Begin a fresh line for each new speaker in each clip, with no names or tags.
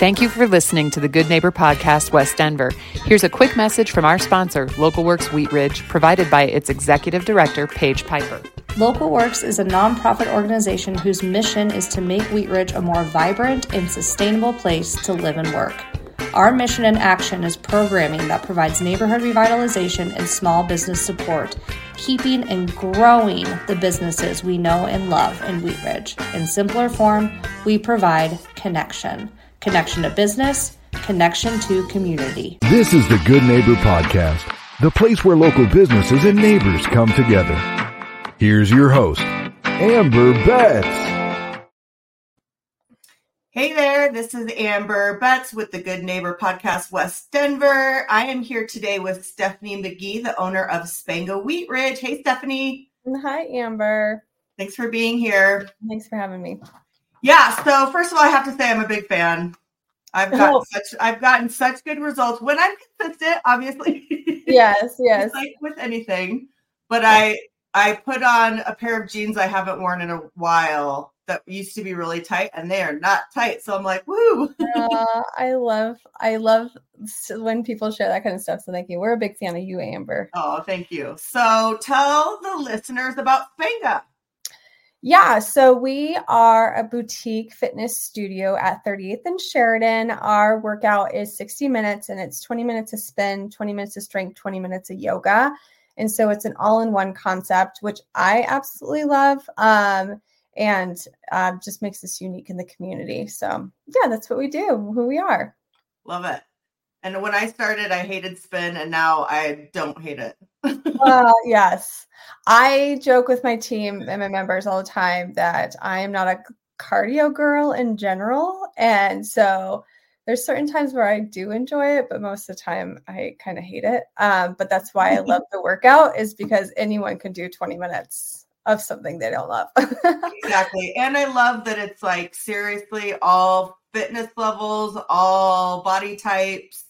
Thank you for listening to the Good Neighbor Podcast, West Denver. Here's a quick message from our sponsor, Localworks Wheat Ridge, provided by its executive director, Paige Piper.
Localworks is a nonprofit organization whose mission is to make Wheat Ridge a more vibrant and sustainable place to live and work. Our mission and action is programming that provides neighborhood revitalization and small business support, keeping and growing the businesses we know and love in Wheat Ridge. In simpler form, we provide connection connection to business, connection to community.
This is the Good Neighbor Podcast, the place where local businesses and neighbors come together. Here's your host, Amber Betts.
Hey there, this is Amber Betts with the Good Neighbor Podcast West Denver. I am here today with Stephanie Magee, the owner of Spenga Wheat Ridge. Hey, Stephanie.
Hi, Amber.
Thanks for being here.
Thanks for having me.
Yeah, so first of all, I have to say I'm a big fan. I've gotten oh. such I've gotten such good results when I'm consistent, obviously.
Yes, yes.
like with anything. But I I put on a pair of jeans I haven't worn in a while that used to be really tight and they are not tight. So I'm like, woo.
uh, I love I love when people share that kind of stuff. So thank you. We're a big fan of you, Amber.
Oh, thank you. So tell the listeners about Spenga.
Yeah, so we are a boutique fitness studio at 38th and Sheridan. Our workout is 60 minutes and it's 20 minutes of spin, 20 minutes of strength, 20 minutes of yoga. And so it's an all in one concept, which I absolutely love um, and uh, just makes us unique in the community. So, yeah, that's what we do, who we are.
Love it. And when I started, I hated spin, and now I don't hate it.
uh, yes. I joke with my team and my members all the time that I am not a cardio girl in general. And so there's certain times where I do enjoy it, but most of the time I kind of hate it. Um, but that's why I love the workout, is because anyone can do 20 minutes of something they don't love.
exactly. And I love that it's like seriously all fitness levels, all body types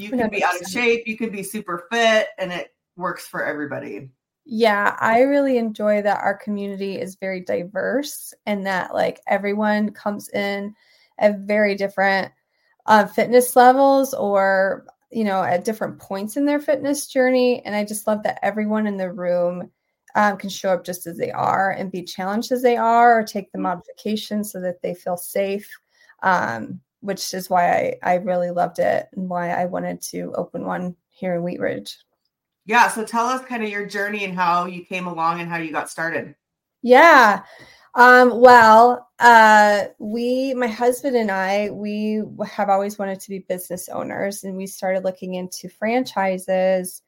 you can be out of shape, you can be super fit, and it works for everybody.
Yeah, I really enjoy that our community is very diverse and that like everyone comes in at very different uh, fitness levels or you know at different points in their fitness journey and i just love that everyone in the room um, can show up just as they are and be challenged as they are or take the mm-hmm. modifications so that they feel safe um, which is why I, I really loved it and why I wanted to open one here in Wheat Ridge.
Yeah. So tell us kind of your journey and how you came along and how you got started.
Yeah. Um, well, uh, we, my husband and I, we have always wanted to be business owners and we started looking into franchises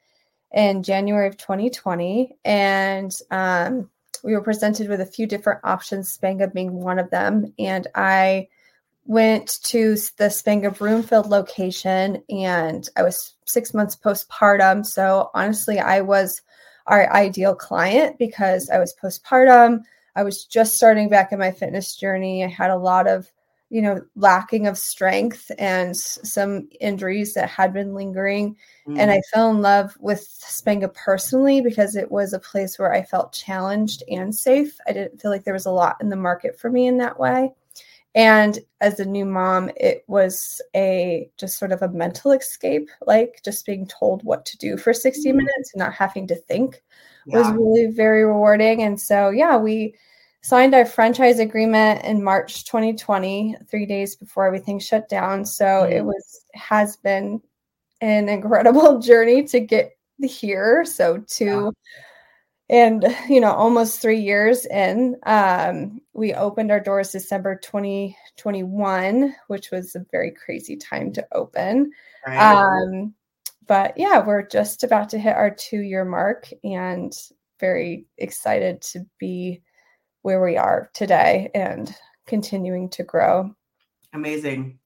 in January of 2020. And um, we were presented with a few different options, Spenga being one of them. And I, went to the Spenga Broomfield location and I was six months postpartum. So honestly, I was our ideal client because I was postpartum. I was just starting back in my fitness journey. I had a lot of, you know, lacking of strength and some injuries that had been lingering. Mm. And I mm. fell in love with Spenga personally because it was a place where I felt challenged and safe. I didn't feel like there was a lot in the market for me in that way. And as a new mom, it was a just sort of a mental escape, like just being told what to do for 60 mm-hmm. minutes and not having to think yeah. was really very rewarding. And so, yeah, we signed our franchise agreement in March 2020, three days before everything shut down. So mm-hmm. it was, has been an incredible journey to get here. So to, yeah and you know almost three years in um, we opened our doors december 2021 which was a very crazy time to open. Right. um, but yeah we're just about to hit our two year mark and very excited to be where we are today and continuing to grow.
Amazing.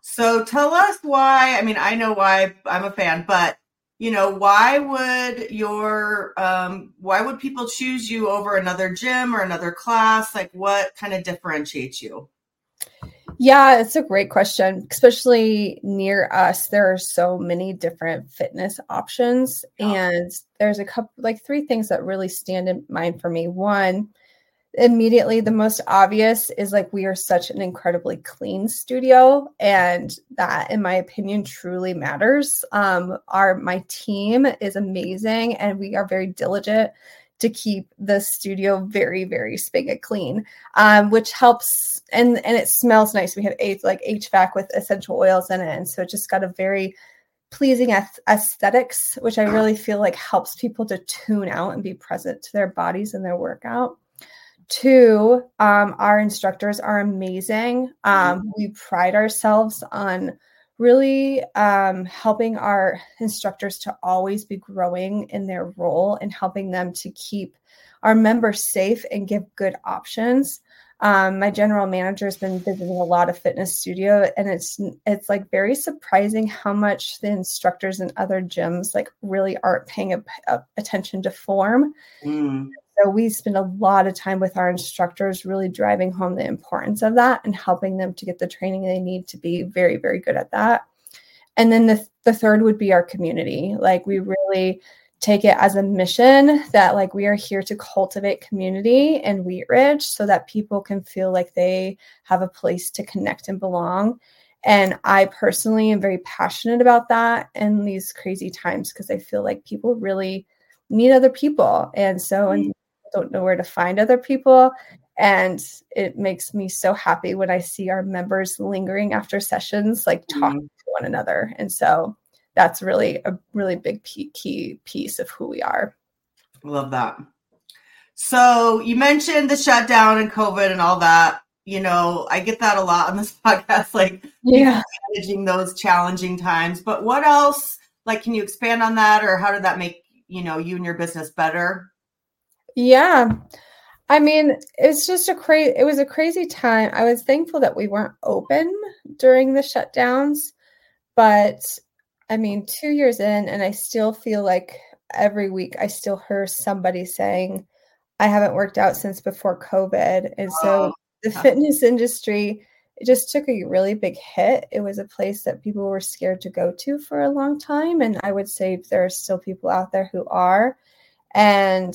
So tell us why i mean i know why i'm a fan but you know why would your um, why would people choose you over another gym or another class? Like what kind of differentiates you?
Yeah it's a great question especially near us there are so many different fitness options and there's a couple like three things that really stand in mind for me. One immediately the most obvious is like we are such an incredibly clean studio and that in my opinion truly matters. Um our my team is amazing and we are very diligent to keep the studio very very spigot clean um which helps and and it smells nice. We have eight like hvac with essential oils in it and so it just got a very pleasing aesthetics which i really feel like helps people to tune out and be present to their bodies and their workout Two, um, our instructors are amazing. Um, mm-hmm. we pride ourselves on really um, helping our instructors to always be growing in their role and helping them to keep our members safe and give good options. Um, my general manager has been visiting a lot of fitness studio, and it's it's like very surprising how much the instructors in other gyms like really aren't paying a, a, attention to form. Mm. So we spend a lot of time with our instructors, really driving home the importance of that and helping them to get the training they need to be very, very good at that. And then the, the third would be our community. Like we really take it as a mission that like we are here to cultivate community in Wheat Ridge so that people can feel like they have a place to connect and belong. And I personally am very passionate about that in these crazy times because I feel like people really need other people. And so, and don't know where to find other people. And it makes me so happy when I see our members lingering after sessions, like talking mm-hmm. to one another. And so that's really a really big key piece of who we are.
Love that. So you mentioned the shutdown and COVID and all that. You know, I get that a lot on this podcast, like
yeah,
managing those challenging times. But what else? Like, can you expand on that, or how did that make you know you and your business better?
Yeah. I mean, it's just a crazy it was a crazy time. I was thankful that we weren't open during the shutdowns, but I mean, 2 years in and I still feel like every week I still hear somebody saying I haven't worked out since before COVID. And so oh, the fitness industry it just took a really big hit. It was a place that people were scared to go to for a long time and I would say there are still people out there who are and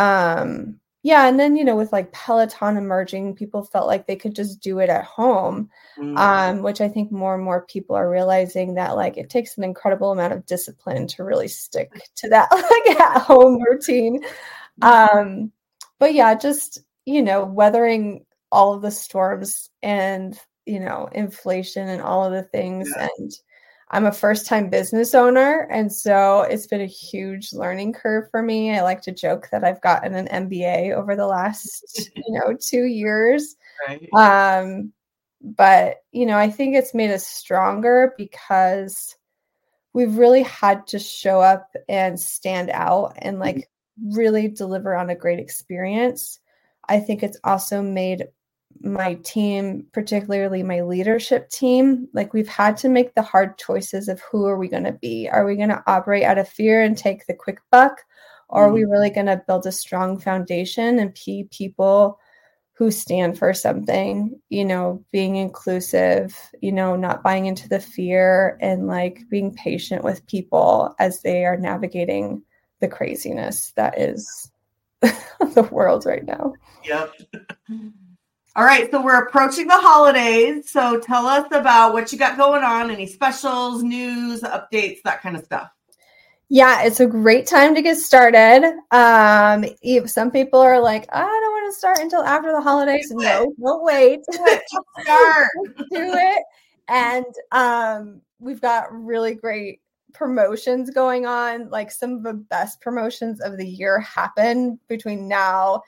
um yeah and then you know with like peloton emerging people felt like they could just do it at home mm-hmm. um which i think more and more people are realizing that like it takes an incredible amount of discipline to really stick to that like at home routine um but yeah just you know weathering all of the storms and you know inflation and all of the things yeah. and I'm a first time business owner. And so it's been a huge learning curve for me. I like to joke that I've gotten an MBA over the last, you know, two years. Right. Um, but, you know, I think it's made us stronger because we've really had to show up and stand out and like really deliver on a great experience. I think it's also made my team, particularly my leadership team, like we've had to make the hard choices of who are we going to be? Are we going to operate out of fear and take the quick buck? Or are we mm-hmm. really going to build a strong foundation and be people who stand for something, you know, being inclusive, you know, not buying into the fear and like being patient with people as they are navigating the craziness that is the world right now.
Yep. All right, so we're approaching the holidays. So tell us about what you got going on, any specials, news, updates, that kind of stuff.
Yeah, it's a great time to get started. Um, if some people are like, I don't want to start until after the holidays. No, don't wait.
It. Start.
Do it. And um, we've got really great promotions going on. Like some of the best promotions of the year happen between now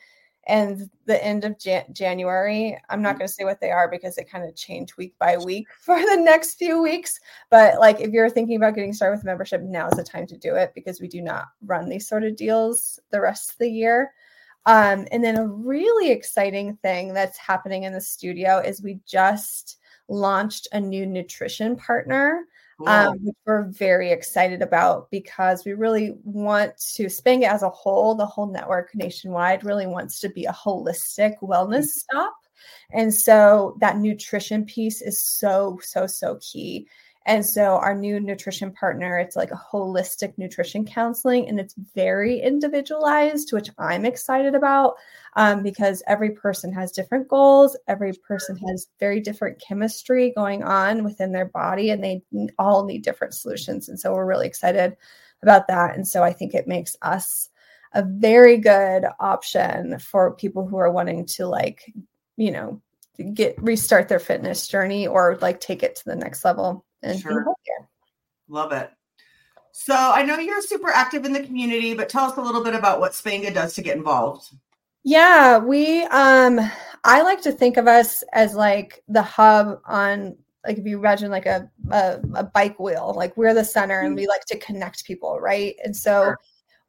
and the end of Jan- January. I'm not mm. going to say what they are because they kind of change week by week for the next few weeks. But like if you're thinking about getting started with membership, now is the time to do it because we do not run these sort of deals the rest of the year. Um, and then a really exciting thing that's happening in the studio is we just launched a new nutrition partner um, which we're very excited about because we really want to Spanget as a whole, the whole network nationwide really wants to be a holistic wellness stop. And so that nutrition piece is so, so, so key. And so our new nutrition partner, it's like a holistic nutrition counseling and it's very individualized, which I'm excited about um, because every person has different goals. Every person has very different chemistry going on within their body and they all need different solutions. And so we're really excited about that. And so I think it makes us a very good option for people who are wanting to like, you know, get restart their fitness journey or like take it to the next level and sure.
Love it. So I know you're super active in the community, but tell us a little bit about what Spenga does to get involved.
Yeah, we um I like to think of us as like the hub on like if you imagine like a a, a bike wheel, like we're the center and mm-hmm. we like to connect people, right? And so sure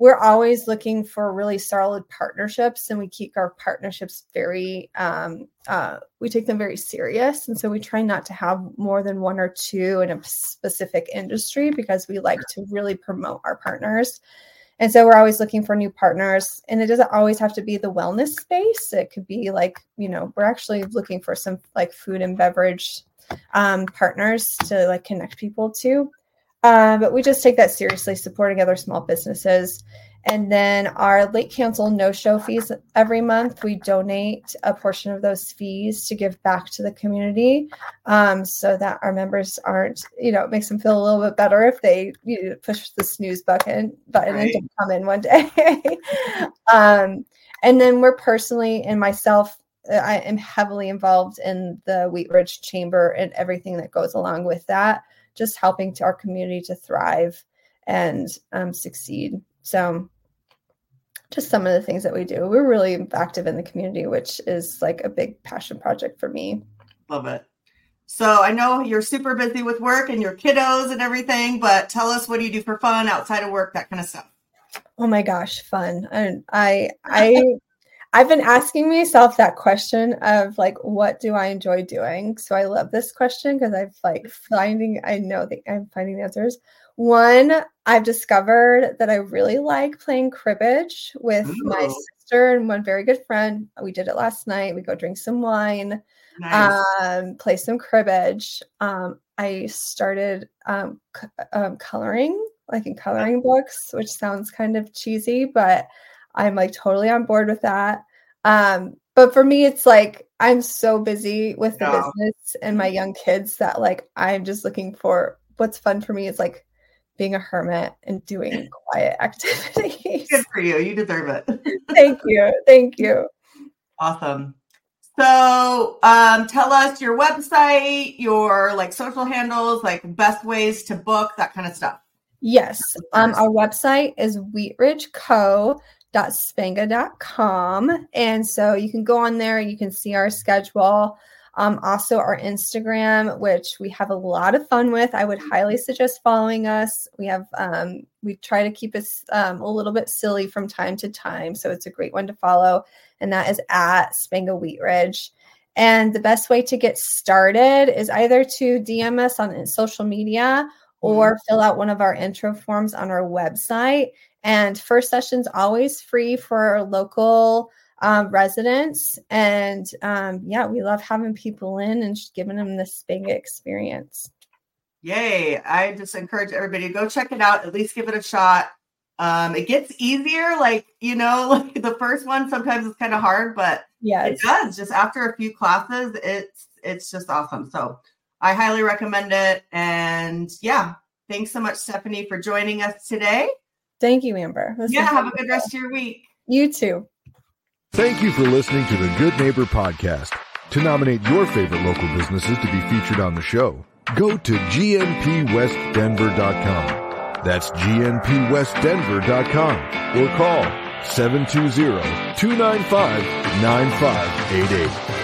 we're always looking for really solid partnerships and we keep our partnerships very um, uh, we take them very serious. And so we try not to have more than one or two in a specific industry because we like to really promote our partners. And so we're always looking for new partners and it doesn't always have to be the wellness space. It could be like you know we're actually looking for some like food and beverage um, partners to like connect people to um, but we just take that seriously, supporting other small businesses. And then our late cancel no show fees every month, we donate a portion of those fees to give back to the community um, so that our members aren't, you know, it makes them feel a little bit better if they you know, push the snooze button, button right. and don't come in one day. um, and then we're personally and myself, uh, I am heavily involved in the Wheat Ridge Chamber and everything that goes along with that just helping to our community to thrive and um, succeed. So, just some of the things that we do. We're really active in the community, which is like a big passion project for me.
Love it. So I know you're super busy with work and your kiddos and everything, but tell us what do you do for fun outside of work, that kind of stuff.
Oh my gosh, fun. And I I I've been asking myself that question of like, what do I enjoy doing? So I love this question because I've like finding, I know that I'm finding the answers. One, I've discovered that I really like playing cribbage with Ooh. my sister and one very good friend. We did it last night. We go drink some wine, nice. um, play some cribbage. Um, I started um, c- um, coloring, like in coloring books, which sounds kind of cheesy, but I'm like totally on board with that. Um, but for me, it's like I'm so busy with the yeah. business and my young kids that like I'm just looking for what's fun for me is like being a hermit and doing quiet activities.
Good for you. You deserve it.
Thank you. Thank you.
Awesome. So, um, tell us your website, your like social handles, like best ways to book, that kind of stuff.
Yes. Um, our website is wheatridgeco spenga.com. And so you can go on there, you can see our schedule. Um, also, our Instagram, which we have a lot of fun with. I would highly suggest following us. We have, um, we try to keep it um, a little bit silly from time to time. So it's a great one to follow. And that is at Spenga Wheat Ridge. And the best way to get started is either to DM us on social media or mm-hmm. fill out one of our intro forms on our website. And first session's always free for local um, residents. And um, yeah, we love having people in and just giving them this big experience.
Yay. I just encourage everybody to go check it out, at least give it a shot. Um, it gets easier, like you know, like the first one sometimes it's kind of hard, but yeah, it does. Just after a few classes, it's it's just awesome. So I highly recommend it. And yeah, thanks so much, Stephanie, for joining us today.
Thank you, Amber.
This yeah, have a good rest of your week.
You too.
Thank you for listening to the Good Neighbor Podcast. To nominate your favorite local businesses to be featured on the show, go to gnpwestdenver.com. That's gnpwestdenver.com or call 720-295-9588.